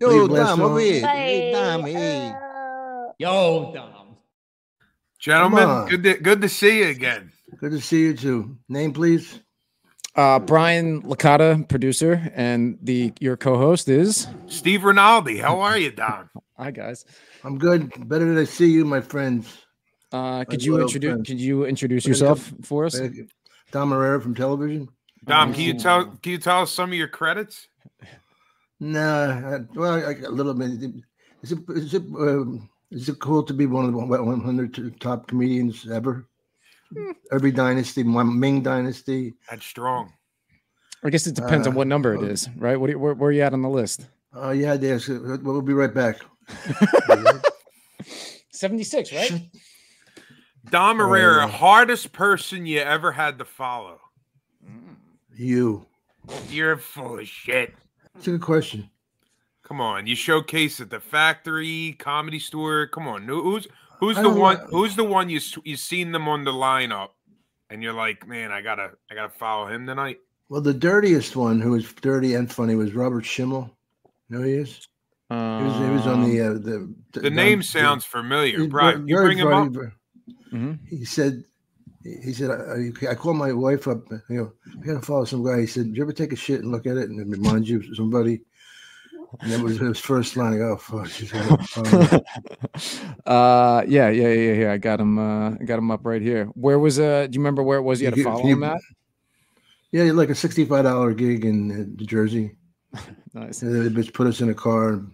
Yo, Dom, over here. Hey, Dom, hey. Uh, Yo, Dom. Gentlemen, good to, good to see you again. Good to see you too. Name, please. Uh, Brian Licata, producer, and the your co-host is. Steve Rinaldi, how are you, Don? Hi guys. I'm good. Better to see you, my friends. Uh, could My you loyal introduce? friends. Could you introduce yourself for us? Thank you. Irrera from television. Dom, can you tell can you tell us some of your credits? Nah, I, well, a little bit. Is it is it um, is it cool to be one of the 100 top comedians ever? Every dynasty, one Ming dynasty. That's strong. I guess it depends on Uh, what number it uh, right? What do you, where, where are you at on the list? Oh yeah, yes. We'll we'll be right back. Seventy-six, right? Dom Oh, Irrera, yeah. hardest person you ever had to follow. You. You're full of shit. It's a good question. Come on, you showcase at the factory, comedy store. Come on, who's who's the one? know. Who's the one you s- you seen them on the lineup, and you're like, man, I gotta I gotta follow him tonight. Well, the dirtiest one, who was dirty and funny, was Robert Schimmel. You know who he is? He was, he was on the uh, the. The name sounds familiar, he's Brian. You bring him up. funny, ver- Mhm. He said, he said, I, I called my wife up. You know, I got to follow some guy. He said, "Did you ever take a shit and look at it and it reminds you of somebody?" And that was his first line. I go, oh, fuck. She said, "Oh, uh, yeah, yeah, yeah, yeah. I got him. Uh, I got him up right here. Where was uh? Do you remember where it was? You had to follow you- him at. yeah, like a sixty-five dollar gig in uh, New Jersey. Nice. And They just put us in a car and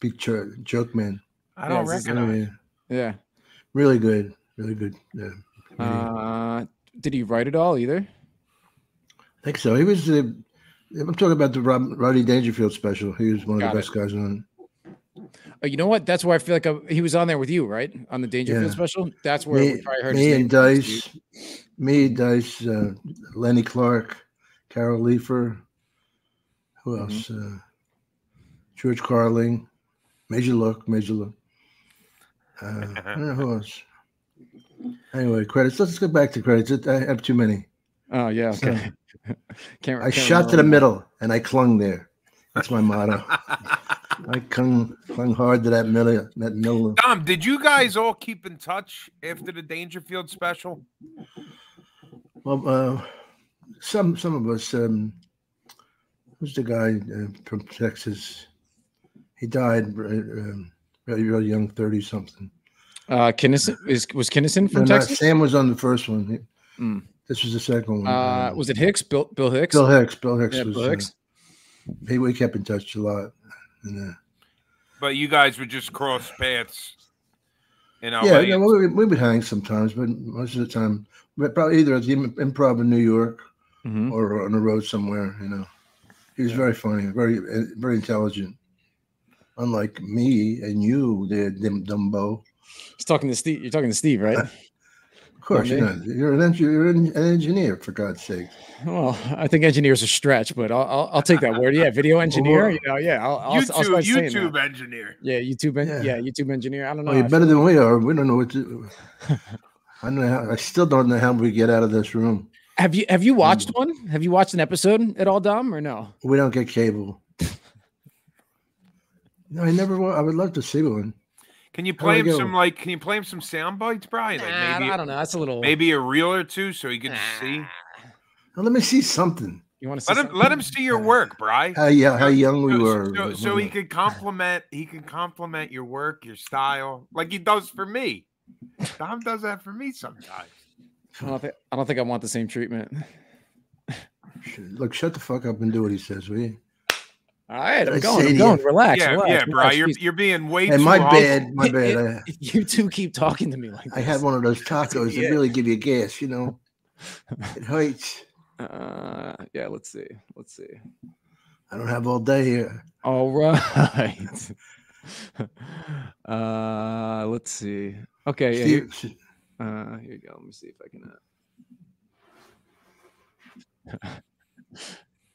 be ch- joke man. I don't Yeah, this is- recognize. Yeah, Yeah. really good, really good. Yeah, comedian. Uh, did he write it all either? I think so. He was. Uh, I'm talking about the Rob, Rodney Dangerfield special. He was one of Got the it. best guys on. Oh, you know what? That's where I feel like I, he was on there with you, right? On the Dangerfield Yeah. special. That's where Me, we probably heard me his and name. Dice, me, Dice, uh, Lenny Clarke, Carol Leifer. Who Mhm. else? Uh, George Carlin, Major Look, Major Look. Uh, I don't know who else. Anyway, credits. Let's go back to credits. I have too many. Oh yeah, So- okay. can't, I can't shot to the middle and I clung there. That's my motto. I clung, clung hard to that middle. That middle. Dom, did you guys all keep in touch after the Dangerfield special? Well, uh, some some of us. Um, who's the guy uh, from Texas? He died uh, um, really, really young, thirty something. Uh, Kinnison is was Kinnison from No, no, Texas? Sam was on the first one. Mm. This was the second one. Uh, Um, was it Hicks? Bill Bill Hicks? Bill Hicks? Bill Hicks Yeah, was. Bill uh, Hicks. he, we kept in touch a lot. And, uh, But you guys would just cross paths in LA. yeah, yeah we, we would hang sometimes, but most of the time, probably either at the improv in New York Mhm. or on the road somewhere. You know, he was very funny, very uh, very intelligent. Unlike me and you, there, Dumbo. He's talking to Steve. You're talking to Steve, right? Of course, you know, you're an, engi- you're an an engineer, for God's sake. Well, I think engineer's are stretch, but I'll I'll, I'll take that word. Yeah, video engineer. Well, You know, yeah, I'll, I'll, I'll YouTube, that. Engineer. Yeah, YouTube. En- Yeah. yeah. YouTube engineer. I don't know. Oh, you're better than we are. We don't know what to. I know. How, I still don't know how we get out of this room. Have you have you mm. watched one? Have you watched an episode at all, Dom, or no? We don't get cable. No, I never. wa- I would love to see one. Can you play him go? some like? Can you play him some sound bites, Brian? Like Nah, maybe I don't know. That's a little. maybe a reel or two, so he can see. Now, let me see something. You want to see? Let him let him see your work, Brian. How yeah, how young we So, were. so, so he could compliment he can compliment your work, your style, like he does for me. Tom does that for me sometimes. I don't think I don't think I want the same treatment. Look, shut the fuck up and do what he says, will you? All right, I'm going. I'm going. Relax. yeah, relax, yeah, relax, Brian, you're you're being way Hey, too my humble. bad, my bad. I, you two keep talking to me like I had one of those tacos Yeah. that really give you gas, you know. It hurts. Uh, yeah, let's see. Let's see. I don't have all day here. All right. uh, let's see. Okay. Yeah, here, uh, here you go. Let me see if I can. Uh...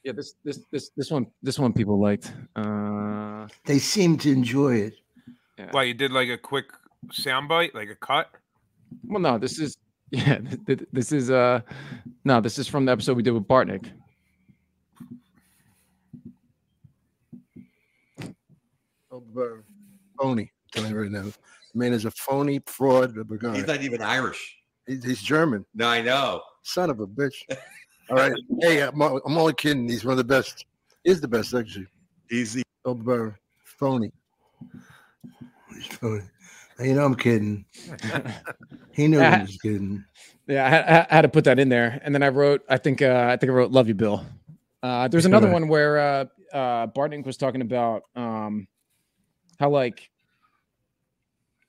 yeah, this this this this one this one people liked. Uh, they seem to enjoy it. Well, you did like a quick soundbite, like a cut. well, no, this is yeah, th- th- this is uh, no, this is from the episode we did with Bartnick. Bill Burr, phony. I'm telling you right now, the man is a phony fraud. of a guy. He's not even Irish. He's, he's German. No, I know. Son of a bitch. All right. Hey, I'm, o- I'm only kidding. He's one of the best. He's the best, actually. He's the phony. He's phony. You know I'm kidding. He knew Yeah. he was kidding. Yeah, I, had- I had to put that in there, and then I wrote. I think. Uh, I think I wrote "Love You, Bill." Uh, there's another one where uh, uh, Bartnick was talking about um, how like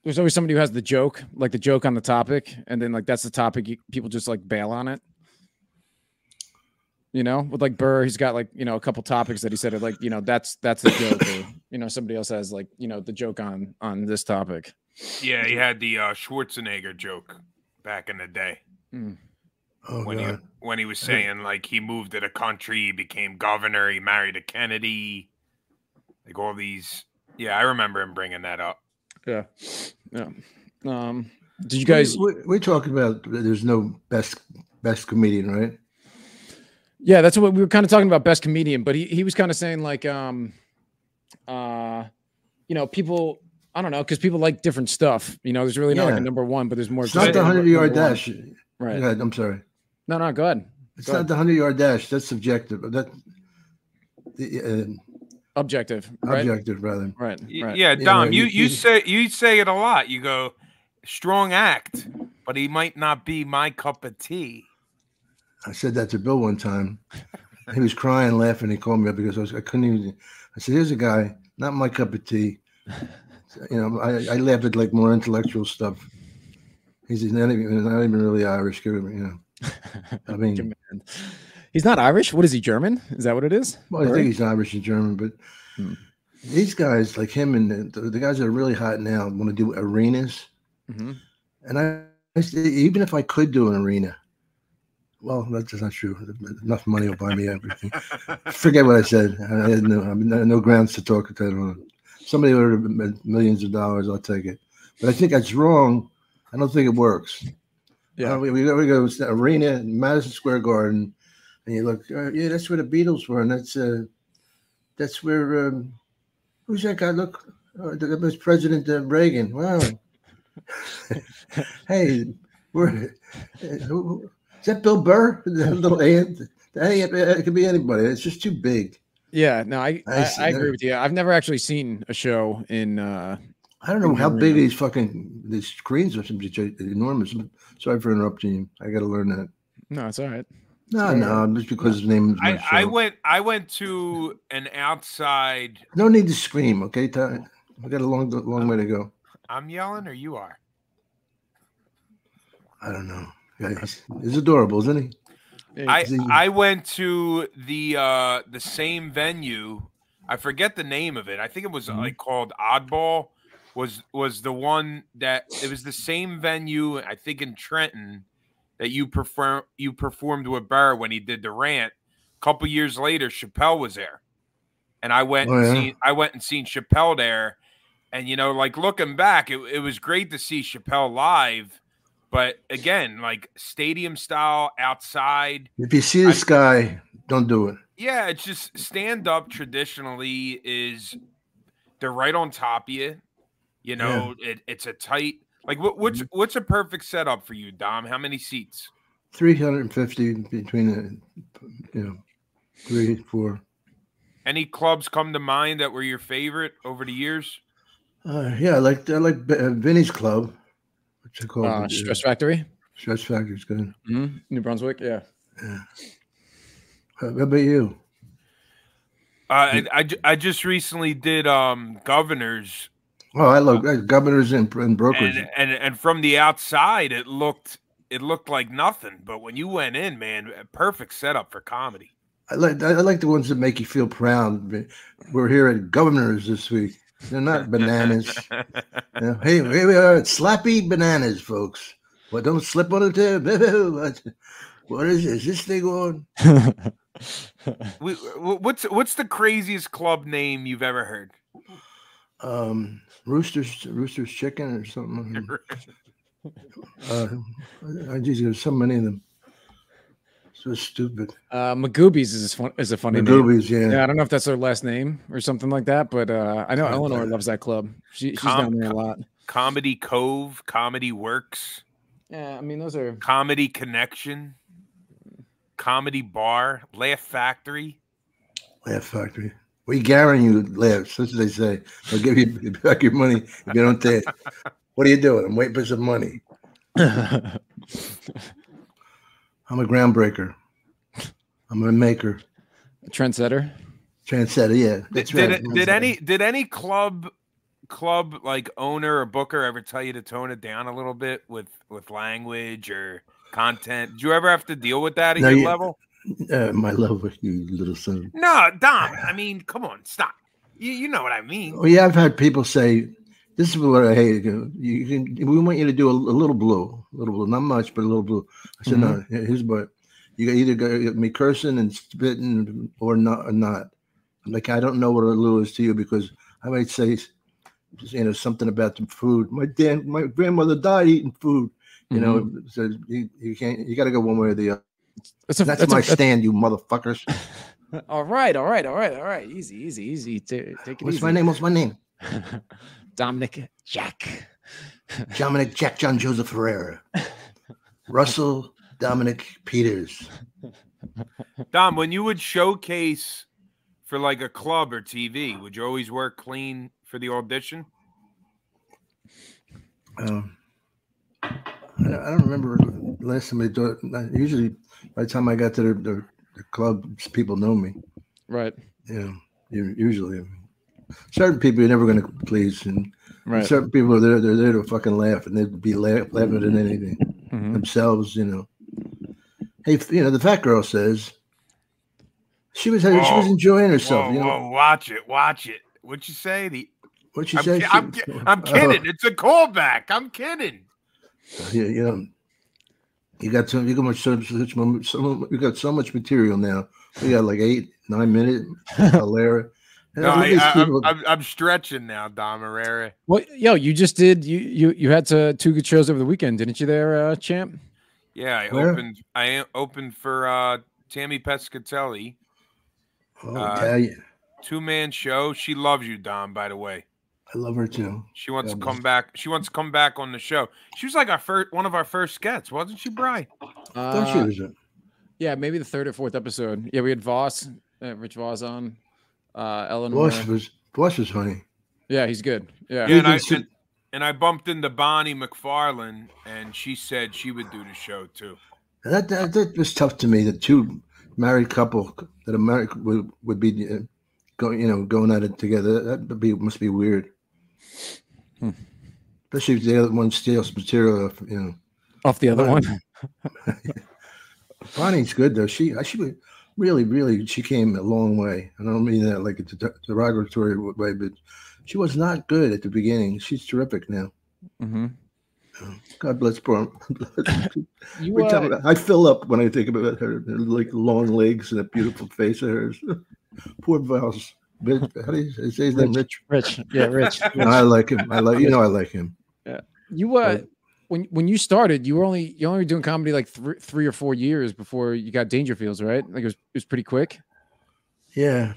there's always somebody who has the joke, like the joke on the topic, and then like that's the topic. You, people just like bail on it. You know, with like Burr, he's got like you know a couple topics that he said are like you know that's that's the joke, or you know somebody else has like you know the joke on on this topic. Yeah, he had the uh, Schwarzenegger joke back in the day Oh, when God. he when he was saying like he moved to the country, he became governor, he married a Kennedy, like all these. Yeah, I remember him bringing that up. Yeah, yeah. Um, did you guys? We, we, we talked about there's no best best comedian, right? Yeah, that's what we were kind of talking about best comedian, but he, he was kind of saying like um uh you know, people I don't know, because people like different stuff. You know, there's really not like a number one, but there's more It's just not the hundred yard number one. dash. Right. Go ahead, I'm sorry. No, no, go ahead. It's Go not ahead. the hundred yard dash. That's subjective. That the, Objective. uh, Right. objective rather. Right. Right. Yeah, Yeah, Dom, you, you- you you- say you say it a lot. You go strong act, but he might not be my cup of tea. I said that to Bill one time. He was crying, laughing. He called me up because I, was, I couldn't even. I said, "Here's a guy, not my cup of tea." You know, I, I laughed at like more intellectual stuff. He's not even, not even really Irish. You know, I mean, He's not Irish. What is he? German? Is that what it is? well, I think he's Irish and German, but Hmm. these guys like him and the, the guys that are really hot now want to do arenas. Mhm. And I, I even if I could do an arena, well, that's just not true. Enough money will buy me everything. Forget what I said. I had no, I mean, no grounds to talk to that on. Somebody ordered millions of dollars, I'll take it. But I think that's wrong. I don't think it works. Yeah. Uh, we, we go, we go to the arena in Madison Square Garden, and you look, uh, yeah, that's where the Beatles were, and that's uh, that's where um, who's that guy? Look, uh, that was President uh, Reagan. Wow. hey, we're, uh, who- is that Bill Burr? The little ant? Hey, it, it could be anybody. It's just too big. Yeah, no, I, I I, I agree with you. I've never actually seen a show in uh I don't know how big these fucking these screens are. Some enormous. Sorry for interrupting you. I got to learn that. no, it's all right. No, Sorry. no, just because the name is my I, I went I went to an outside. No need to scream, okay? Ty? I got a long, long way to go. I'm yelling, or you are. I don't know. Yeah, he's, he's adorable, isn't he? I the- I went to the uh the same venue. I forget the name of it. I think it was Mhm. like called Oddball. Was was the one that it was the same venue? I think in Trenton that you perform you performed with Burr when he did the rant. A couple years later, Chappelle was there, and I went Oh, and yeah? seen I went and seen Chappelle there, and you know, like looking back, it, it was great to see Chappelle live. But again, like stadium style outside, If you see this guy, don't do it. yeah, it's just stand up traditionally is they're right on top of you. You know, it, it's a tight like what, what's Mm-hmm. what's a perfect setup for you, Dom? How many seats? 350 between the, you know, three, four. Any clubs come to mind that were your favorite over the years? Uh, yeah, I like I like uh, Vinny's Club. What's it called? uh, Stress Factory, Stress Factor's good. Mhm. New Brunswick. Yeah. Uh, what about you? Uh, I, I I just recently did um governors Oh, I love uh, governors and, and brokers. and, and and from the outside it looked it looked like nothing, but when you went in, man, perfect setup for comedy. I like I like the ones that make you feel proud. We're here at Governors this week. They're not bananas. You know, hey, here we are at Slappy Bananas, folks. But don't slip on the there. What- is this? Is this thing on? We, what's what's the craziest club name you've ever heard? Um, Rooster's Rooster's Chicken or something. Uh, I geez, there's so many of them. So stupid. Uh, Magoobies is fun, is a funny name. Magoobies, yeah. Yeah, I don't know if that's their last name or something like that, but uh, I know Eleanor loves that club. She, she's Com- down there a lot. Comedy Cove, Comedy Works, Yeah, I mean those are Comedy Connection, Comedy Bar, Laugh Factory. Laugh Factory. We guarantee you laughs. That's what they say. They'll give you back your money if you don't take. What are you doing? I'm waiting for some money. I'm a groundbreaker. I'm a maker. trendsetter. Trendsetter, yeah. Did, That's did, right. did any did any club club like owner or booker ever tell you to tone it down a little bit with with language or content? Did you ever have to deal with that at No, your you- level? Uh, my love with you, little son. No, Dom. I mean, come on, stop. You you know what I mean? Oh yeah, I've had people say, "This is what I hate." You can, we want you to do a, a little blue, a little blue, not much, but a little blue. I said, "No, mm-hmm. here's what you got either go get me cursing and spitting or not, or not." I'm like, I don't know what a blue is to you because I might say, you know, something about the food. My dad, my grandmother died eating food. You know, mm-hmm. so you, you can't. You got to go one way or the other. That's, a, That's, my a, stand, you motherfuckers. all right, all right, all right, all right. Easy, easy, easy. Ta- take it What's easy. my name? What's my name? Dominic Jack. Dominic Jack John Joseph Ferreira. Russell Dominic Peters. Dom, when you would showcase for like a club or TV, would you always wear clean for the audition? Um, I, don't, remember last time I do it. Usually, by the time I got to the, the, the club, people know me. Right, You know, u- usually. Certain people you're never going to please, and right. certain people they're they're there to fucking laugh, and they'd be laugh, laughing at anything Mhm. themselves. You know. Hey, you know the fat girl says she was she was enjoying herself. Whoa, you know whoa, watch it, watch it. What'd you say? The what she I'm, said. ki- She- I'm, ki- I'm Oh. kidding. It's a callback. I'm kidding. Yeah, you know, you got so you got much so, such mo- so you got so much material now. We got like eight, nine minutes. Hilarious. No, I, I, am I'm, I'm stretching now, Dom Irrera. Well, yo, you just did. You you you had to, two good shows over the weekend, didn't you? There, uh, champ. Yeah, I Where? opened. I opened for uh, Tammy Pescatelli, oh, uh, Italian. two man show. She loves you, Dom. By the way, I love her too. she wants God to bless. come back. She wants to come back on the show. She was like our first, one of our first skets, wasn't she, Bry? Thought she Uh, was a, yeah, maybe the third or fourth episode. Yeah, we had Voss, uh, Rich Voss on. Uh, Eleanor. Voss was Voss was funny. Yeah, he's good. Yeah. Yeah, and I Even and, and I bumped into Bonnie McFarlane, and she said she would do the show too. That, that that was tough to me. The two married couple that America would would be uh, going, you know, going at it together. That would be must be weird. Hmm. Especially if the other one steals material. Off, you know, Off the other one. Bonnie's good though. She she would really really she came a long way. I don't mean that like a derogatory way, but she was not good at the beginning. She's terrific now. hmm God bless poor. You, uh, I fill up when I think about her, like long legs and a beautiful face of hers. Poor Val's. Rich, how do you say his name? Rich. Rich. Yeah, Rich. I like him. I like you know I like him. You uh, Right. When when you started, you were only you only were doing comedy like three three or four years before you got Dangerfields, right? Like it was it was pretty quick. Yeah,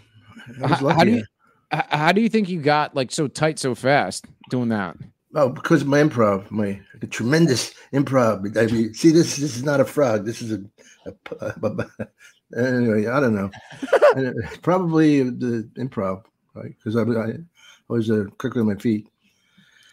I was How, lucky. how do you how do you think you got like so tight so fast doing that? Oh, because of my improv, my tremendous improv. I mean, see, this this is not a frog. This is a, a, a- anyway. I don't know. Probably the improv, right? Because I, I, I was uh, quick with my feet.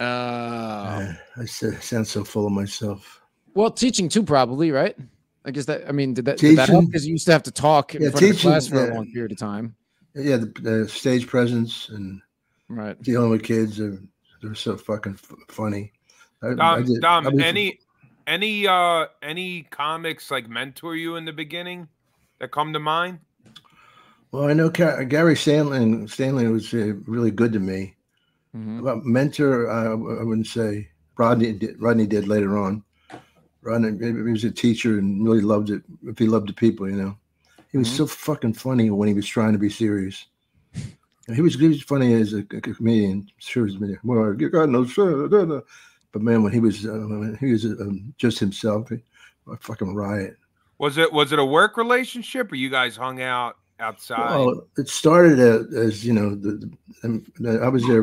Uh, I, I s- sound so full of myself. well, teaching too, probably, right? I guess that I mean, did that, did that help? Teaching? Because you used to have to talk in Yeah, front of the class for a long period of time, Yeah, the, the stage presence and right? dealing with kids are they're so fucking f- funny. I, I Dom, did- Dom I was- any any uh any comics like mentor you in the beginning that come to mind? well, I know Gary Stanley. Stanley was uh, really good to me. Mhm. About mentor, I, I wouldn't say. Rodney did, Rodney did later on. Rodney he was a teacher and really loved it. If he loved the people, you know, he was Mhm. so fucking funny when he was trying to be serious. He was, he was funny as a, a comedian. Sure, as many. Well, you got no sir. da, da. But man, when he was uh, when he was um, just himself, he, a fucking riot. Was it was it a work relationship or you guys hung out outside? Well, it started as, as you know, the, the, I was there.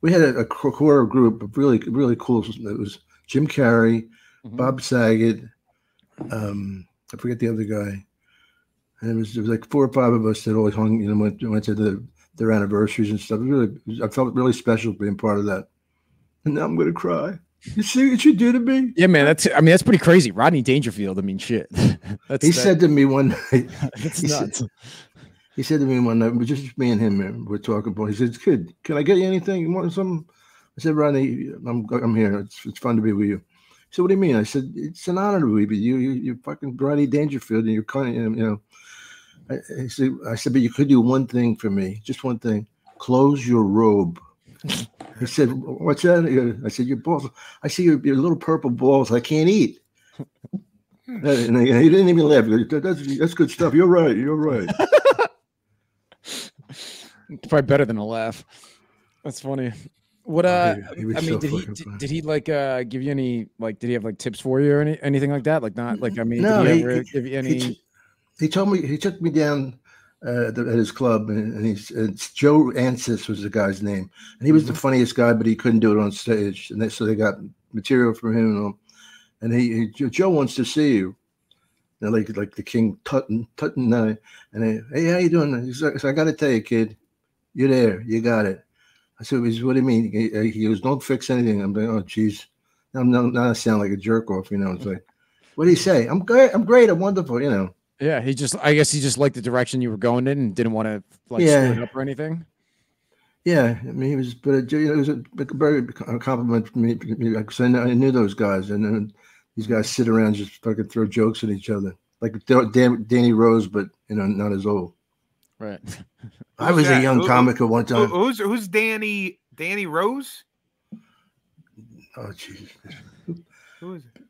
We had a, a core group of really, really cool. It was Jim Carrey, Mhm. Bob Saget. Um, I forget the other guy. And it was, it was like four or five of us that always hung, you know, went, went to the, their anniversaries and stuff. It really, I felt really special being part of that. And now I'm going to cry. You see what you do to me? Yeah, man. That's I mean that's pretty crazy. Rodney Dangerfield. I mean, shit. that's He that- said to me one night, that's he said- He said to me one night, it just me and him. man, We're talking about. He said, "Kid, can I get you anything? You want some?" I said, "Rodney, I'm I'm here. It's it's fun to be with you." He said, "What do you mean?" I said, "It's an honor to be with you. You you fucking Rodney Dangerfield, and you're kind of you know." I, I said, "I said, but you could do one thing for me, just one thing. Close your robe." He said, "What's that?" I said, "Your balls. I see your, your little purple balls. I can't eat." And he didn't even laugh. That's, that's good stuff. You're right. You're right. It's probably better than a laugh. That's funny. What Oh, uh he- he I mean so did he did, did he like uh give you any like did he have like tips for you or any anything like that? Like not like I mean No, did he, he- ever give you any he told me he took me down uh, at, the, at his club, and, he's it's Joe Ancis was the guy's name, and he was the funniest guy, but he couldn't do it on stage, and they, so they got material from him, and, all. and he, he Joe wants to see you. and like like the King Tutton Tutton, uh, and they, hey, how you doing? He's like, I got to tell you, kid, you're there, you got it. I said, "He's- what do you mean? He, he goes, don't fix anything. I'm like, oh, geez. Now, now, now I sound like a jerk off, you know. It's like, what do you say? I'm great. I'm great. I'm wonderful, you know. Yeah, he just I guess he just liked the direction you were going in and didn't want to like Yeah. screw it up or anything. Yeah, I mean, he was, but uh, it, it was a, a very a compliment for me because I, kn- I knew those guys, and then these guys sit around just fucking throw jokes at each other, like Dan, Dan- Danny Rose, but you know, not as old. Right. I Who's was a young Who- comic at one Who- time. who's who's Danny Danny Rose? Oh, Jesus. Who is it?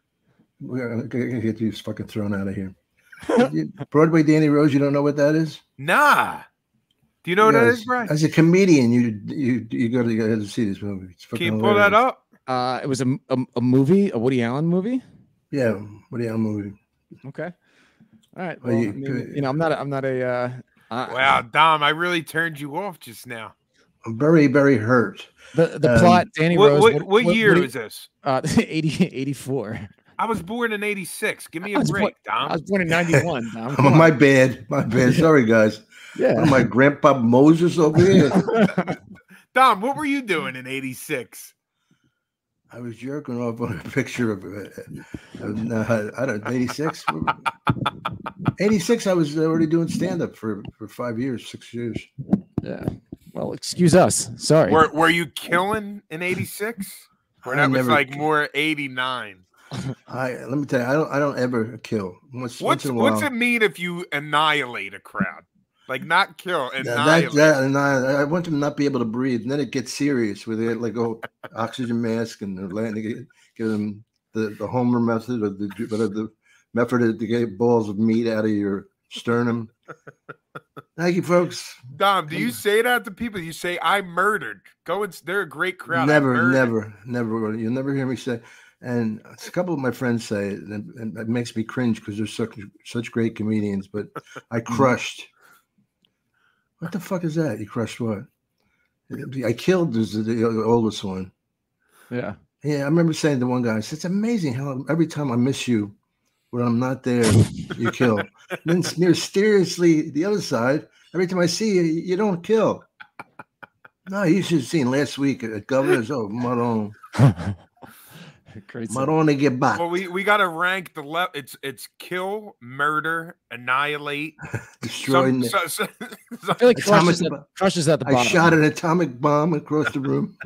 We're gonna get get you fucking thrown out of here. You- Broadway Danny Rose, you don't know what that is? Nah. Do you know what that Yeah, Brian? As a comedian, you you you got to, you got to see this movie. It's Can you pull that up? Uh it was a a movie, a Woody Allen movie. Yeah, Woody Allen movie? Okay. All right. Well, Well, you- I mean, you know, I'm not a, I'm not a uh Wow, Dom, I really turned you off just now. I'm very very hurt. the the um, plot Danny What, Rose what, what year Woody- is this? uh 80 84. I was born in '86. Give me a was break, I Dom. I was born in 91. Dom. Oh, on. my bad, my bad. Sorry, guys. yeah. What am Grandpa Moses over here? Dom, what were you doing in '86? I was jerking off on a picture of, uh, of uh, I don't 86. 86, I was already doing stand up for, for five years, six years. Yeah. Well, excuse us. Sorry. Were Were you killing in '86? Or I that was never- like more '89. I let me tell you, I don't I don't ever kill. Once, What's once in a while. What's it mean if you annihilate a crowd? Like not kill, annihilate. that, that, I, I want them to not be able to breathe, and then it gets serious where they get like oh oxygen mask and they're letting get, give them the, the Homer method or the whatever the method to get balls of meat out of your sternum. Thank you, folks. Dom, do you say that to people? You say I murdered. Go and they're a great crowd. Never, never, never. You'll never hear me say. And a couple of my friends say it, and and it makes me cringe because they're such such great comedians. But I hmm. crushed. What the fuck is that? You crushed what? I killed this, the oldest one. yeah. Yeah, I remember saying to one guy, I said, "It's amazing how every time I miss you, when I'm not there, you kill." Then mysteriously, the other side, every time I see you, you don't kill. No, you should have seen last week at Governor's. Oh, Marone, Great. stuff. Marone get back. Well, we, we got to rank the left. It's it's kill, murder, annihilate. destroy. Some, the- so, so, I feel like Atomic Crush is, at, bo- Crush at the I shot an atomic bomb across the room.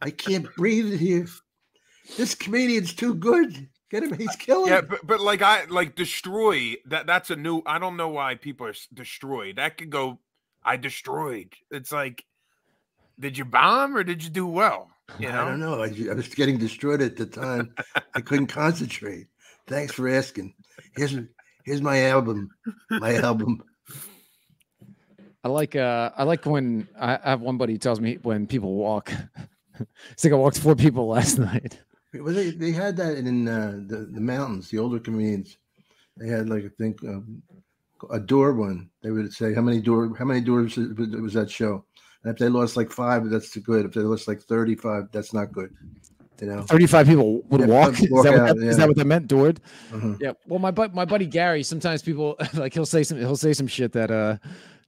I can't breathe here. This comedian's too good. Get him. He's killing. yeah, but, but like I like destroy that. That's a new. I don't know why people are destroyed. That could go. I destroyed. It's like, did you bomb or did you do well? You know. I don't know. I, I was getting destroyed at the time. I couldn't concentrate. Thanks for asking. Here's here's my album. My album. I like uh I like when I, I have one buddy who tells me when people walk. it's like I walked four people last night. Well, they, they had that in uh, the the mountains. The older comedians, they had like I think um, a door one. They would say how many door how many doors was was that show, and if they lost like five, that's too good. If they lost like thirty five, that's not good. You know, 35 people would Yeah, walk. Is walk that, what out, that, is yeah. that what that meant, Dord? Uh-huh. Yeah. Well, my bu- my buddy Gary, sometimes people like he'll say some he'll say some shit that uh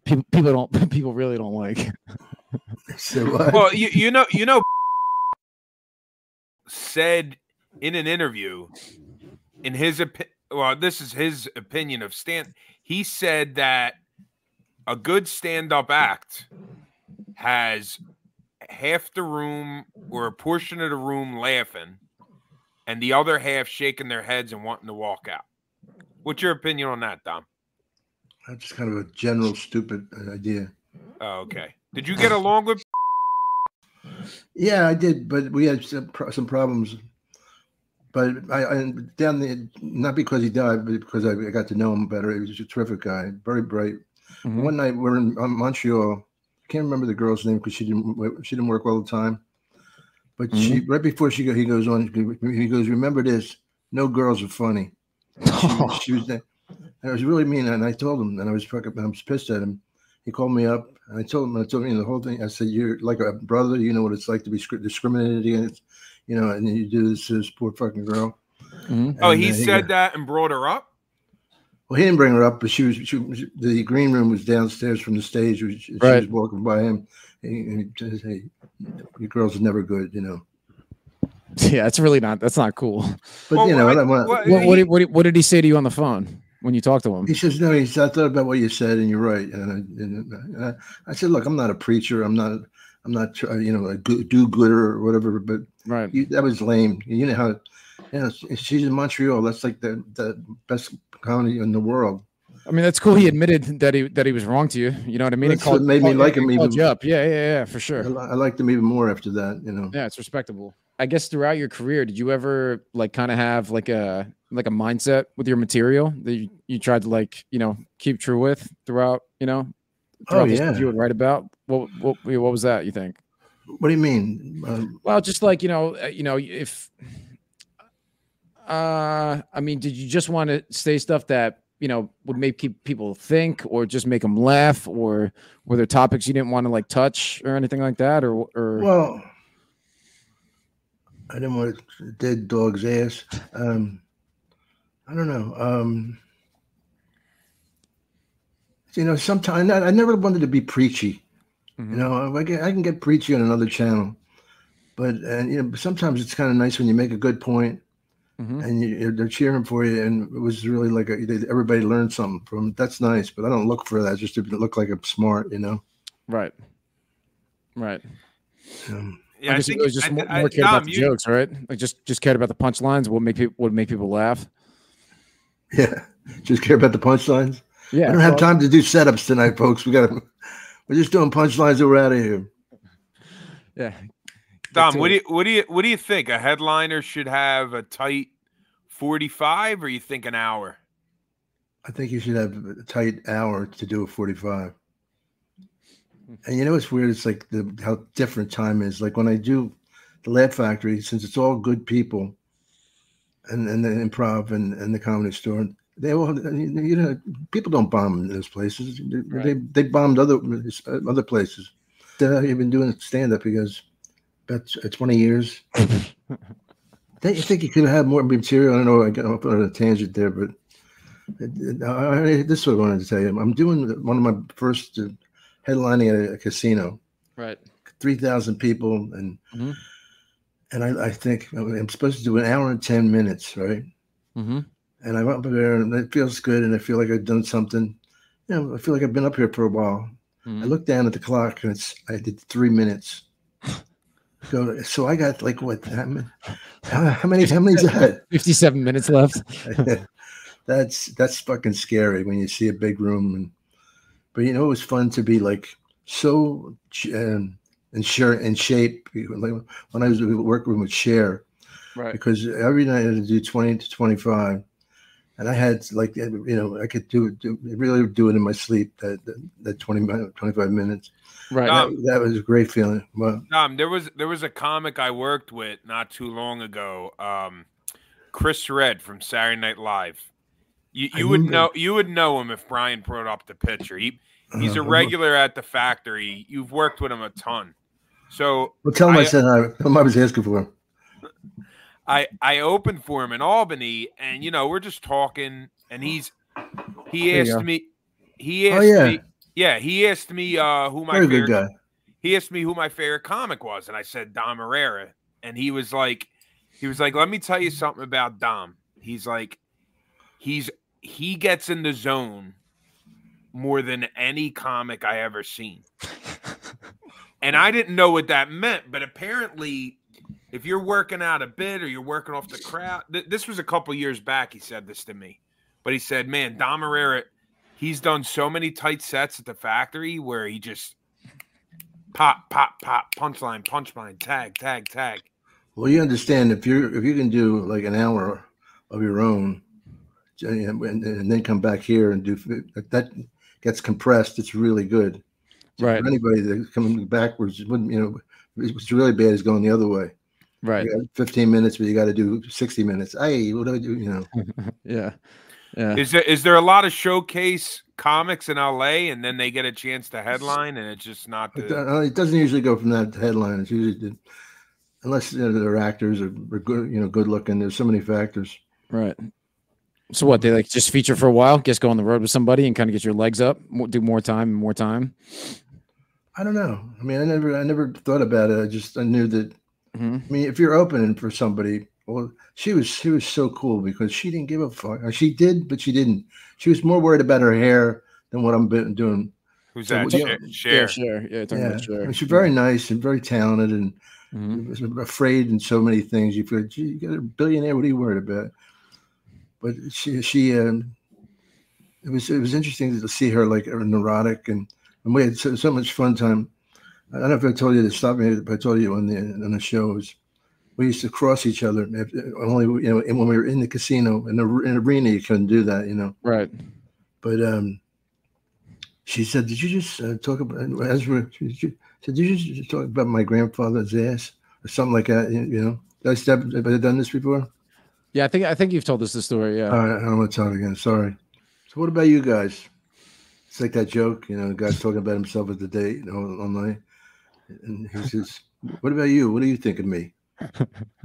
people people don't people really don't like. So what? Well, you you know you know said in an interview in his opi- well this is his opinion of stand he said that a good stand-up act has half the room or a portion of the room laughing and the other half shaking their heads and wanting to walk out what's your opinion on that dom That's just kind of a general stupid uh, idea. oh, okay did you get along with Yeah, I did, but we had some, some problems. But I, I down the not because he died, but because I, I got to know him better. He was a terrific guy, very bright. Mhm. One night we're in Montreal. I can't remember the girl's name because she didn't she didn't work all the time. But she right before she go, he goes on. He goes, "Remember this: no girls are funny." She, she was there. And I was really mean, and I told him, and I was fucking, I was pissed at him. He called me up, and I told him, I told him the whole thing. I said, "You're like a brother. You know what it's like to be discriminated against, you know, and you do this to this poor fucking girl." Mhm. oh he uh, said that and brought her up Well, he didn't bring her up, but she was. She, was- the green room was downstairs from the stage. She, she Right. was walking by him, and he, says, "Hey, you girls are never good," you know. Yeah, that's really not that's not cool. But Well, you know, what- I, what- What what he- did, what did, what did he say to you on the phone when you talked to him? he says, "No." He said, "I thought about what you said, and you're right." And I, and I, I said, "Look, I'm not a preacher. I'm not. I'm not. You know, a do-gooder or whatever." But Right. you, that was lame. You know how, know, she's in Montreal. That's like the the best county in the world. I mean, that's cool. He admitted that he that he was wrong to you. You know what I mean? That's what made me like him even- you up. Yeah, yeah, yeah, for sure. li- I liked him even more after that. You know. Yeah, it's respectable. I guess throughout your career, did you ever like kind of have like a like a mindset with your material that you, you tried to like you know keep true with throughout you know Oh throughout stuff yeah. you would write about? What what what was that? You think? What do you mean? Um, Well, just like you know, uh, you know, if uh, I mean, did you just want to say stuff that you know would make keep people think, or just make them laugh, or were there topics you didn't want to like touch or anything like that, or or Well, I didn't want dead dog's ass. Um, I don't know. Um, you know, sometimes I, I never wanted to be preachy. Mhm. You know, I can, I can get preachy on another channel, but and you know, sometimes it's kind of nice when you make a good point Mhm. and you, they're cheering for you, and it was really like a, they- everybody learned something from. That's nice, but I don't look for that just to look like I'm smart. You know. right, right. Um, yeah I I guess think it was just I- more, I- more cared about the you- jokes, right? Like just just cared about the punchlines. What make people what make people laugh. yeah, just care about the punchlines. Yeah, I don't have well, time to do setups tonight, folks. We got to. We're just doing punchlines. and We're out of here. Yeah, Dom, what do you what do you what do you think? A headliner should have a tight forty-five, or you think an hour? I think you should have a tight hour to do a forty-five. Hmm. And you know what's weird? It's like the how different time is. Like when I do the Laugh Factory, since it's all good people, and and the improv and, and the comedy store, they all you know people don't bomb in those places. They Right. they bombed other other places. I've been doing stand up because about twenty years. Don't you think you could have more material? I don't know. I got off on a tangent there, but uh, I, I- this is what I wanted to tell you. I'm doing one of my first uh, headlining at a casino, right. three thousand people, and Mhm. and I, I think I'm supposed to do an hour and ten minutes, right? Mm-hmm. And I'm up there, and it feels good, and I feel like I've done something. You know, I feel like I've been up here for a while. I look down at the clock, and it's I did three minutes. So, so I got like what? How many? How, how many? How many is that? Fifty-seven minutes left. that's that's fucking scary when you see a big room and but you know it was fun to be like so um, in share in shape like when I was working with Cher, Right. because every night I had to do 20 to 25 and I had like you know I could do it, do, really do it in my sleep that that, that 20 minute, 25 minutes. Right. Um, that, that was a great feeling. Well, Um, there was there was a comic I worked with not too long ago. Um, Chris Redd from Saturday Night Live. You I you would remember- know you would know him if Brian brought up the picture. He he's a uh, regular at the factory. You've worked with him a ton. So Well, tell him I, I- said hi. Tell him I was asking for him. I I opened for him in Albany, and you know we're just talking, and he's he asked me he Oh, asked yeah. me yeah he asked me uh who my Very favorite guy. he asked me who my favorite comic was, and I said Dom Irrera, and he was like, he was like, let me tell you something about Dom. He's like, he's he gets in the zone more than any comic I ever seen, and I didn't know what that meant, but apparently. If you're working out a bit or you're working off the crowd, th- this was a couple years back. He said this to me, but he said, "Man, Dom Irrera, he's done so many tight sets at the factory where he just pop, pop, pop, punchline, punchline, tag, tag, tag. Well, you understand if you if you can do like an hour of your own, and, and then come back here and do that gets compressed. It's really good. Right. For anybody that's coming backwards, wouldn't you know? It's really bad is going the other way. Right. You got 15 minutes, but you got to do 60 minutes. Hey, what do I do? You know, Yeah. Yeah. Is there is there a lot of showcase comics in LA, and then they get a chance to headline, and it's just not it, the uh, it doesn't usually go from that headline. It's usually the, unless you know, they're actors or, or good, you know, good looking. There's so many factors. Right. So what? They like just feature for a while, just go on the road with somebody and kind of get your legs up, do more time, and more time. I don't know. I mean, I never, I never thought about it. I just, I knew that. Hmm I mean, if you're opening for somebody, well, she was, she was so cool because she didn't give a fuck. She did, but she didn't. She was more worried about her hair than what I'm doing. who's So that? what- Cher- Yeah, Cher. Yeah, Yeah, about sure. And she's very nice and very talented and Mhm. was afraid in so many things. You feel, gee, you got a billionaire. What are you worried about? But she, she, um, it was, it was interesting to see her like neurotic and, and we had so, so much fun time. I don't know if I told you to stop me, but I told you on the on the shows. We used to cross each other. Only you know, and when we were in the casino in the in arena, you couldn't do that, you know. Right. But um, she said, "Did you just uh, talk about?" As we, said, "Did you just talk about my grandfather's ass or something like that?" You, know, Did I step, have I done this before? Yeah, I think I think you've told us the story. Yeah. All right, I don't want to tell it again. Sorry. So, what about you guys? It's like that joke, you know, the guy's talking about himself at the date you know, online, and he says, "What about you? What do you think of me?"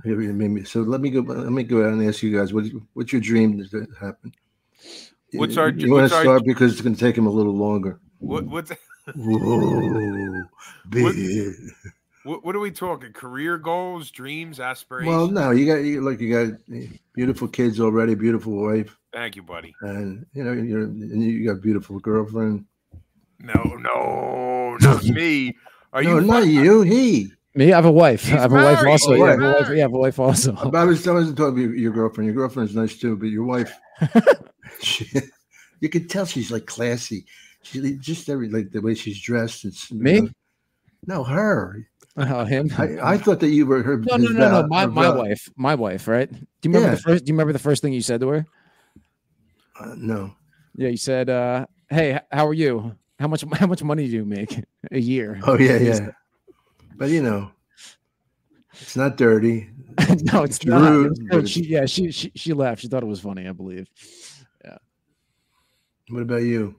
You made me- So let me go. Let me go out and ask you guys, what, what's your dream to happen? What's our- You want what's to our- start because it's going to take him a little longer. What what's Whoa, big. what, what are we talking? Career goals, dreams, aspirations? Well, no, you got you look. You got beautiful kids already, beautiful wife, Thank you, buddy. and you know you're and you got a beautiful girlfriend. No, no, not me. Are no, you not fu- you. He. Me, I have a wife. I He's have a wife married. also. Oh, Yeah, I have a wife. Yeah, I have a wife also. I was I wasn't talking about your girlfriend. Your girlfriend's nice too, but your wife, she, you can tell she's like classy. She just every like the way she's dressed. It's Me? no, her. Oh, him. I, I thought that you were her. no, his no, no, no. My my val- wife. My wife. Right. Do you remember Yeah. the first? Do you remember the first thing you said to her? Uh, no, Yeah, you said, uh, "Hey, how are you? How much how much money do you make a year?" oh yeah, yeah. But you know, it's not dirty. no, it's It's not. rude, It's but good. it's- She, yeah, she, she she laughed. She thought it was funny. I believe. Yeah. What about you?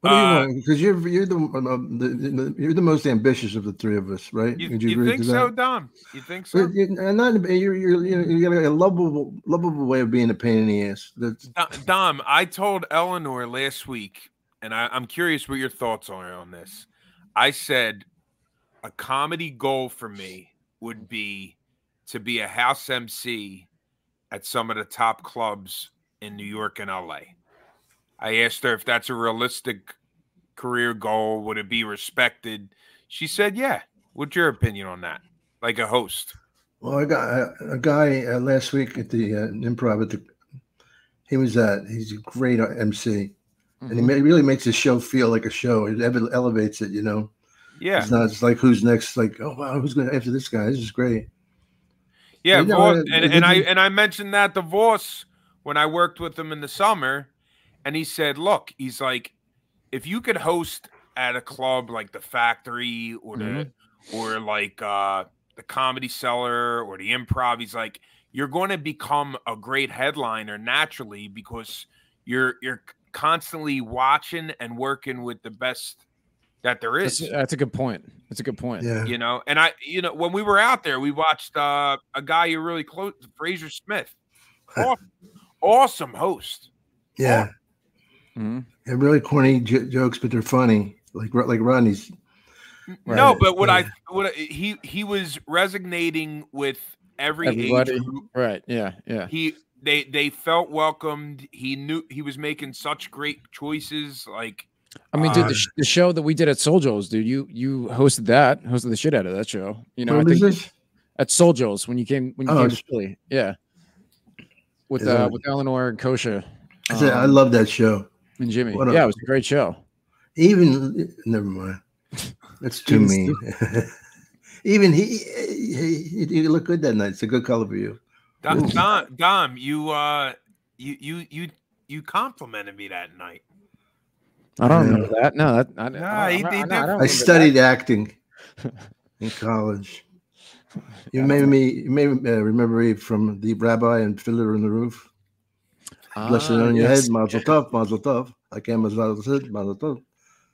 What do you Uh, want? Because you're you're the, um, the, the you're the most ambitious of the three of us, right? You, Would you agree think to so. Dom? You think so? But you- and not you're you're you know, you got a lovable lovable way of being a pain in the ass. That's Dom, I told Eleanor last week, and I, I'm curious what your thoughts are on this. I said a comedy goal for me would be to be a house MC at some of the top clubs in New York and LA. I asked her if that's a realistic career goal. Would it be respected? She said, "Yeah." What's your opinion on that? Like a host? well, I got a, guy uh, last week at the uh, improv. At the, he was at. He's a great uh, MC, and he really makes the show feel like a show. It ele- elevates it. You know, Yeah, it's not. It's like who's next. Like, oh wow, who's going to after this guy? This is great. Yeah, You know, Voss, it- and, and I and I mentioned that the Voss when I worked with him in the summer, and he said, "Look, he's like, if you could host at a club like the Factory or the Mhm. or like uh the Comedy Cellar or the Improv, he's like, you're going to become a great headliner naturally because you're you're constantly watching and working with the best that there is. That's, is." that's a good point. That's a good point. Yeah. you know and i you know when we were out there we watched uh a guy you're really close Frazer Smith awesome, awesome host Yeah. Mhm. They're really corny j- jokes, but they're funny. Like like Rodney's. no but what i what I, he he was resonating with every Everybody. age group Right. Yeah. Yeah. he they they felt welcomed he knew he was making such great choices like I mean, dude, Uh, the, sh- the show that we did at Soul Joe's, dude, you you hosted that, hosted the shit out of that show. You know, I think this? at Soul Joe's when you came when you Oh, came to it's- Philly, yeah, with uh that- with Eleanor and Kosha I said, I um, love that show. and Jimmy. what a- yeah, it was a great show. Even never mind. That's too mean. Even he, he, he, you look good that night. It's a good color for you. Dom, dom, dom you uh you you you you complimented me that night I don't Yeah. remember that. No, that I, Nah, I, he- I, he I, did- I remember studied acting in college. You Yeah, made me, you made me uh, remember me from the Rabbi and Fiddler on the Roof. that. Blessing Ah, on your yes. head, Mazel Tov, Mazel Tov. I can't Mazel Tov, Mazel Tov.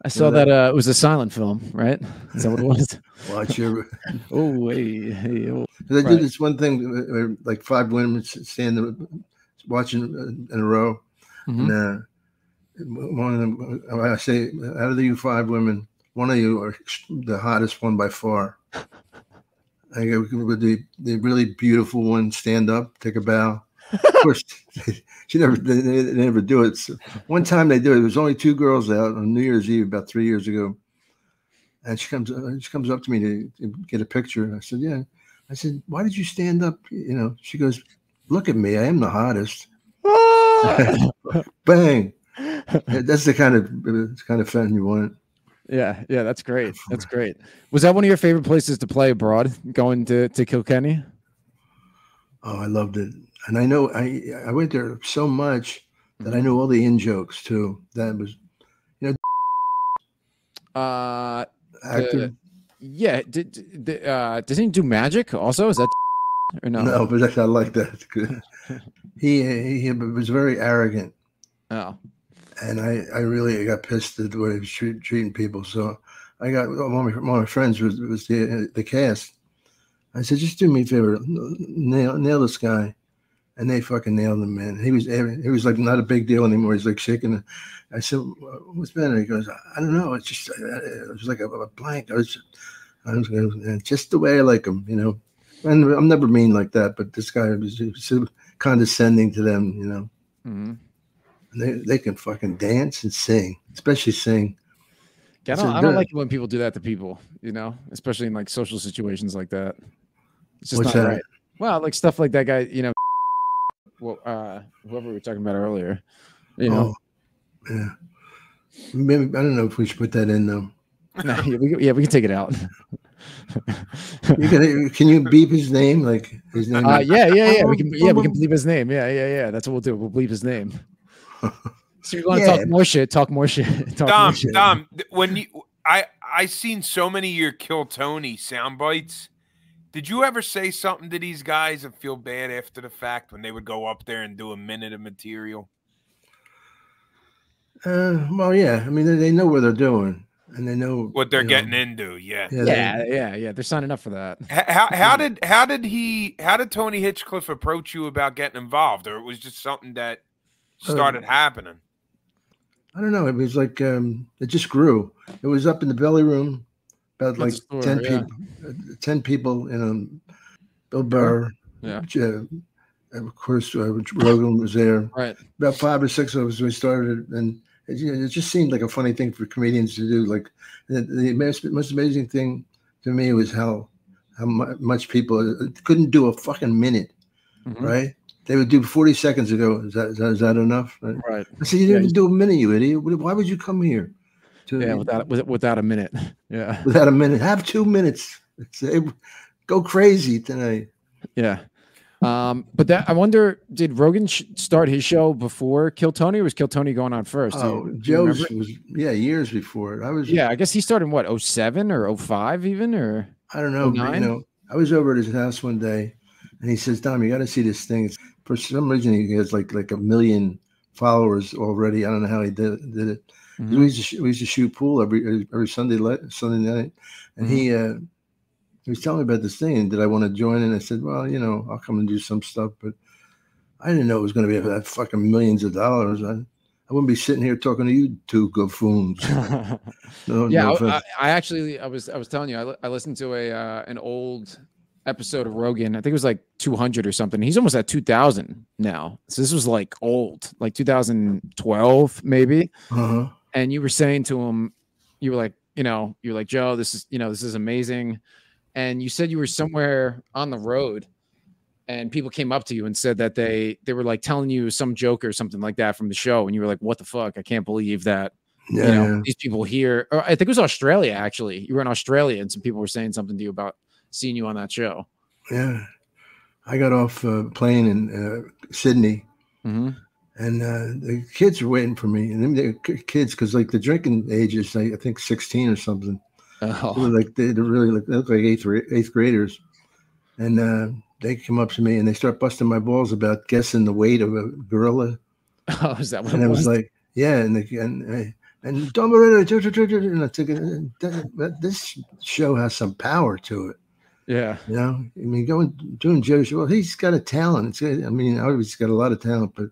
I saw that- that. Uh, it was a silent film, right? Is that what it was? Watch your. oh, hey, hey, oh. I Right. did this one thing, uh, uh, like five women standing, watching uh, in a row. Mhm. And uh, one of them, uh, I say, out of you five women, one of you are the hottest one by far. I go with the, the really beautiful one stand up, take a bow. Of course, she never they, they never do it. So one time they do it. There was only two girls out on New Year's Eve about three years ago, and she comes uh, she comes up to me to, to get a picture. And I said, "Yeah." I said, "Why did you stand up?" You know, she goes, "Look at me. I am the hottest." Bang. That's the kind of uh, kind of fan you want. yeah, yeah, that's great. That's great. Was that one of your favorite places to play abroad? Going to to Kilkenny? Oh, I loved it, and I know I I went there so much that I knew all the in jokes too. That was you know, Uh, actor. yeah. Did, did uh, does he do magic also? Is that or no? No, but I like that. He, he he was very arrogant, Oh, and I I really got pissed at the way he was treat, treating people. So I got one of my, one of my friends was was the the cast. I said, just do me a favor, nail nail this guy, and they fucking nailed him, man. He was he was like not a big deal anymore. He's like shaking. I said, what's better? He goes, I don't know. It's just it was like a, a blank. I was, I was just the way I like him, you know. And I'm never mean like that, but this guy was, so condescending to them, you know. mhm. And they they can fucking dance and sing, especially sing. Yeah, I don't, I don't like it when people do that to people. You know, especially in like social situations like that. It's just What's not that? right. Well, like stuff like that guy. You know, well, uh, whoever we were talking about earlier. You know, Oh, yeah. Maybe I don't know if we should put that in though. No, yeah, we, can- yeah, we can take it out. You can, can you beep his name? Like his name? Uh, yeah, yeah, yeah. We can, yeah, we can bleep his name. Yeah, yeah, yeah. That's what we'll do. We'll bleep his name. So you want to Yeah. talk more shit? Talk more shit. Talk more Dom, shit. Dom, when you I I seen so many of your Kill Tony sound bites. Did you ever say something to these guys and feel bad after the fact when they would go up there and do a minute of material? Uh, well, yeah. I mean, they, they know what they're doing, and they know What they're you know, getting into, yeah. Yeah, they- Yeah, yeah, yeah. They're signing up for that. How how did how did he how did Tony Hinchcliffe approach you about getting involved, or it was just something that Uh, started happening? I don't know. It was like um, it just grew. It was up in the belly room, about like That's story, ten yeah. people. uh, Ten people, you know. Bill Burr, Yeah. uh, of course, uh, Rogan was there. Right. About five or six of us we started, and it, you know, it just seemed like a funny thing for comedians to do. Like the, the most, most amazing thing to me was how how much people uh, couldn't do a fucking minute, Mhm. right? They would do forty seconds ago. Is that is that, is that enough? Right? I said, you didn't even do a minute, you idiot. Why would you come here? Yeah. Without with- without a minute. Yeah. without a minute, have two minutes. Say, go crazy tonight. Yeah. Um, but that I wonder, did Rogan sh- start his show before Kill Tony, or was Kill Tony going on first? Oh, you Joe's was yeah years before. I was Yeah, I guess he started in what 07 or 05 even, or I don't know. but, you 09? know, I was over at his house one day, and he says, "Dom, you got to see this thing." It's- For some reason, he has like like a million followers already. I don't know how he did, did it. Mhm. We used to we used to shoot pool every every Sunday le- Sunday night, and he uh, he was telling me about this thing. And did I want to join? And I said, "Well, you know, I'll come and do some stuff," but I didn't know it was going to be that fucking millions of dollars. I I wouldn't be sitting here talking to you two buffoons. No, yeah, no I. I, I actually I was I was telling you I, li- I listened to a uh, an old episode of Rogan. I think it was like 200 or something. He's almost at 2000 now. So this was like old, like 2012 maybe. uh-huh. And you were saying to him, you were like, you know, you're like Joe, this is you know this is amazing. And you said you were somewhere on the road, and people came up to you and said that they they were like telling you some joke or something like that from the show, and you were like, what the fuck? I can't believe that Yeah, you know yeah. these people here or i think it was australia actually you were in australia and some people were saying something to you about seeing you on that show Yeah, I got off uh, plane in uh, Sydney, mm-hmm. And uh, the kids were waiting for me. And the kids, because like the drinking age is, like, I think, sixteen or something. They oh, like they, they really look, they look like eighth eighth graders, and uh, they come up to me and they start busting my balls about guessing the weight of a gorilla. oh is that what And it I was, was like, yeah, and the, and and Don and I took it. This show has some power to it. yeah You know, I mean, going doing Joe Well, he's got a talent. It's, good. I mean, obviously he's got a lot of talent, but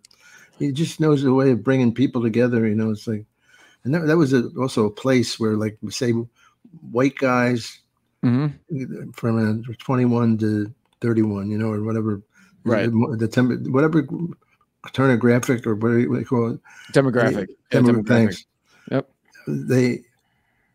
he just knows a way of bringing people together. You know, it's like, and that, that was a, also a place where, like, say, white guys hmm from uh, 21 to 31, you know, or whatever, Right. the, the tem- whatever turnographic or what do they call it? demographic Yeah, Demo- demographic. thanks. Yep. They,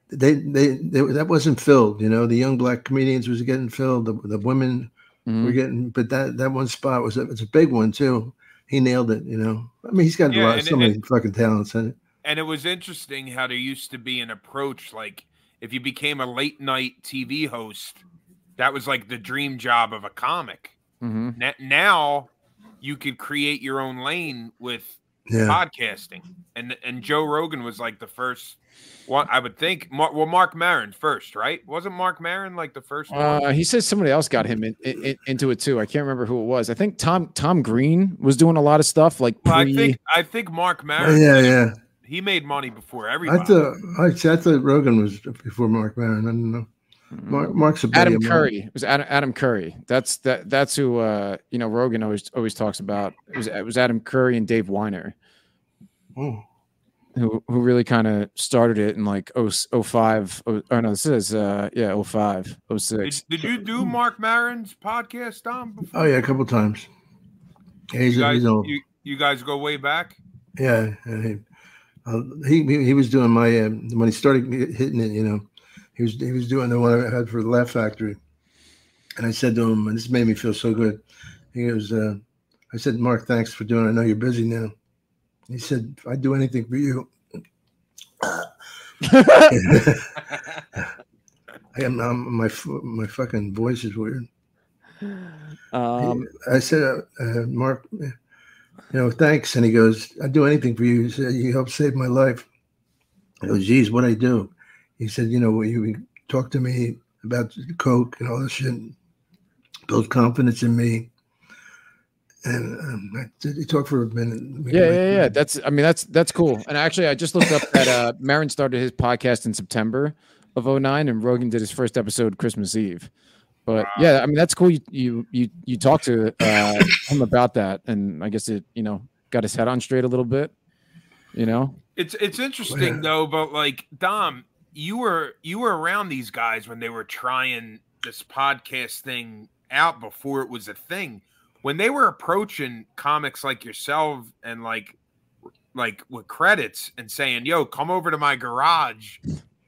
they, they, they, that wasn't filled. You know, the young black comedians was getting filled. The, the women Mhm. we're getting, but that that one spot was a, it's a big one too. He nailed it. You know, I mean, he's got a lot, and- so many and- fucking talents in it. And it was interesting how there used to be an approach like if you became a late night TV host, that was like the dream job of a comic. Mhm. Na- Now you could create your own lane with Yeah, podcasting, and and Joe Rogan was like the first one. I would think. Mar- Well, Mark Maron first, right? Wasn't Mark Maron like the first one? Uh, he says somebody else got him in, in, into it too. I can't remember who it was. I think Tom Tom Green was doing a lot of stuff like Well, I think I think Mark Oh, Maron. yeah, yeah. He made money before everybody. I thought I, I thought Rogan was before Mark Maron. I don't know. Mark, Mark's a buddy Adam of mine. Curry. It was Adam, Adam Curry. That's that. That's who uh, you know Rogan always always talks about. It was it was Adam Curry and Dave Winer Oh, who who really kind of started it in like 0, 05. Oh, oh no, this is uh yeah 05, 06. Did, did you do Mark Maron's podcast, Dom? Before? oh yeah, a couple times. Yeah, he's, You guys, he's old. you, you guys go way back. Yeah, and he, uh, he he he was doing my uh, when he started hitting it. You know, he was he was doing the one I had for the Laugh Factory, and I said to him, and this made me feel so good. He goes, uh, I said, Mark, thanks for doing. it. I know you're busy now. He said, I'd do anything for you. I am I'm, my my fucking voice is weird. um, I said, uh, uh, Mark, you know, thanks. And he goes, I'd do anything for you. He said, You helped save my life. I go, geez, what I do? He said, You know, you talk to me about Coke and all this shit, build confidence in me. And um, I did, he talked for a minute. yeah, yeah, yeah. That's I mean that's that's cool. And actually, I just looked up that uh, Maron started his podcast in September of 09 and Rogan did his first episode Christmas Eve. But yeah, I mean that's cool. You you you, you talked to uh, him about that, and I guess it you know got his head on straight a little bit. You know, It's it's interesting Yeah. though, but like Dom, you were you were around these guys when they were trying this podcast thing out before it was a thing. When they were approaching comics like yourself and like like with credits and saying, "Yo, come over to my garage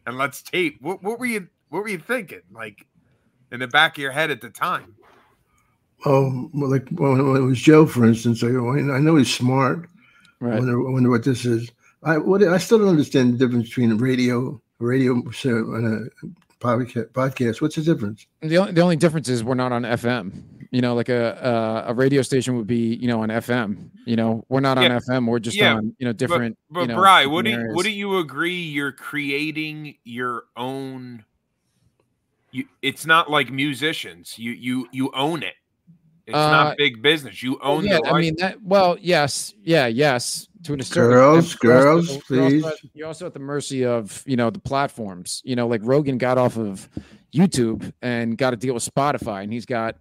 and let's tape." What what were you what were you thinking? Like in the back of your head at the time? Oh, well, like when, when it was Joe, for instance, I go, I know he's smart. I right? wonder, I wonder what this is. I what I still don't understand the difference between a radio, radio and a podcast. Podcast. What's the difference? The only, the only difference is we're not on FM. You know, like a, a a radio station would be, you know, on FM. You know, we're not on Yeah. FM. We're just Yeah, on, you know, different. But you know, Bry, would different you areas. wouldn't you agree you're creating your own you it's not like musicians. You you you own it. It's Uh, not big business. You Well, own yeah, the I mean that. Well, yes, yeah, yes. To an extent, Girls, you're girls, also- you're also please. at- You're also at the mercy of you know the platforms. You know, like Rogan got off of YouTube and got a deal with Spotify, and he's got,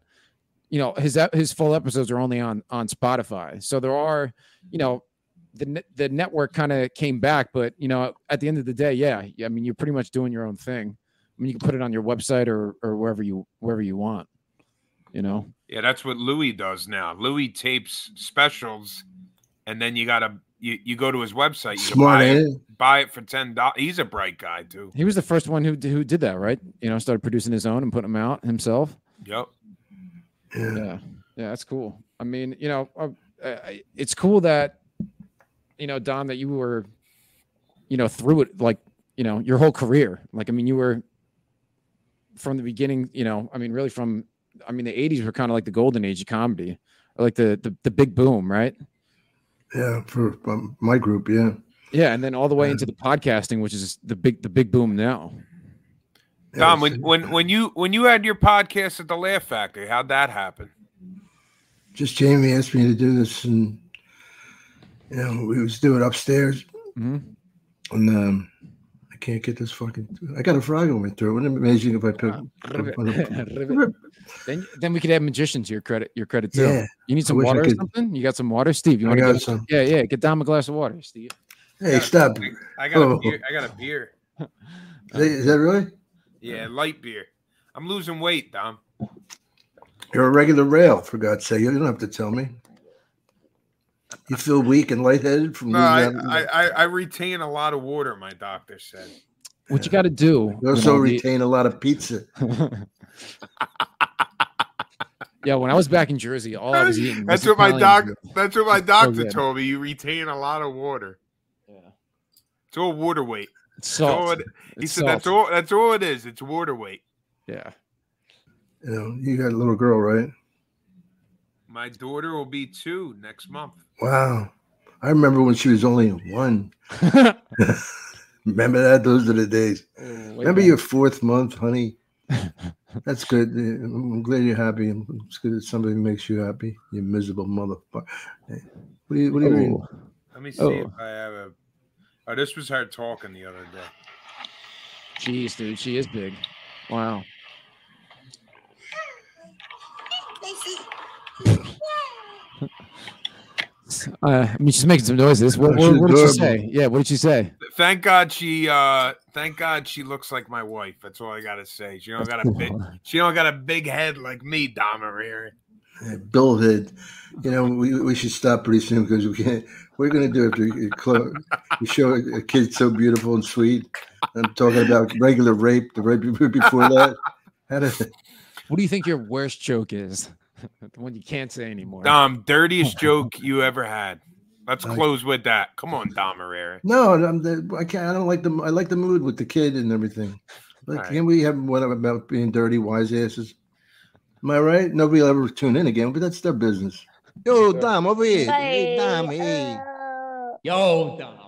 you know, his his full episodes are only on on Spotify. So there are, you know, the the network kind of came back, but you know, at the end of the day, yeah, I mean, you're pretty much doing your own thing. I mean, you can put it on your website or or wherever you wherever you want. You know. yeah, that's what Louis does now. Louis tapes specials, and then you gotta you, you go to his website. You Smart, buy it, it? buy it for ten dollars. He's a bright guy too. He was the first one who who did that, right? You know, started producing his own and putting them out himself. Yep. Yeah. Yeah, yeah, that's cool. I mean, you know, uh, it's cool that you know, Dom, that you were, you know, through it like you know your whole career. Like, I mean, you were from the beginning. You know, I mean, really from. I mean, the '80s were kind of like the golden age of comedy, like the the, the big boom, right? Yeah, for um, my group, yeah. Yeah, and then all the way into the podcasting, which is the big the big boom now. Dom, when when when you when you had your podcast at the Laugh Factory, how'd that happen? just Jamie asked me to do this, and you know, we was doing it upstairs, Mhm. and um, I can't get this fucking. I got a frog in my throat. Wouldn't it be amazing if I picked? Ribbit. Ribbit. Then, then we could add magicians to your credit. Your credit too. Yeah, You need some water or something? You got some water, Steve? You want to get? some. Yeah, yeah. Get down a glass of water, Steve. Hey, stop! I got a Oh. beer. I got a beer. Is that- is that really? Yeah, light beer. I'm losing weight, Dom. You're a regular rail, for God's sake. You don't have to tell me. You feel weak and lightheaded from No, I, losing I, that. I, I retain a lot of water. My doctor said. What you got to do? You you also know, the- retain a lot of pizza. yeah, when I was back in Jersey, all I was eating. That's was what my Italian doc. That's what my doctor good. told me. You retain a lot of water. Yeah. It's all water weight. It's That's all it- he It's said that's all. That's all it is. It's water weight. Yeah. You know, you got a little girl, right? My daughter will be two next month. Wow. I remember when she was only one. Remember that? Those are the days. Remember your fourth month, honey? That's good. I'm glad you're happy. It's good that somebody makes you happy. You miserable motherfucker. What do you, what do you mean? Oh, Let me see Oh. if I have a. Oh, this was her talking the other day. jeez, dude, she is big. Wow. Uh, I mean, she's making some noises. What, what, what did she say? Yeah, what did she say? Thank God she. uh Thank God she looks like my wife. That's all I gotta say. She don't got a big. She don't got a big head like me, Dom Irrera. Hey, Bill Hood. You know, we, we should stop pretty soon because we can't. What are you going to do if you, you, you show a kid so beautiful and sweet? I'm talking about regular rape, the rape before that. How did, What do you think your worst joke is? the one you can't say anymore. Dom, dirtiest joke you ever had. Let's I- close with that. Come on, Dom Irrera. no, I'm the, I can't. I don't like the. I like the mood with the kid and everything. Like, Alright. can't we have one about being dirty, wise asses? Am I right? Nobody will ever tune in again, but that's their business. Yo, Dom, over here. Hey, Dom, hey. uh, Yo, Dom.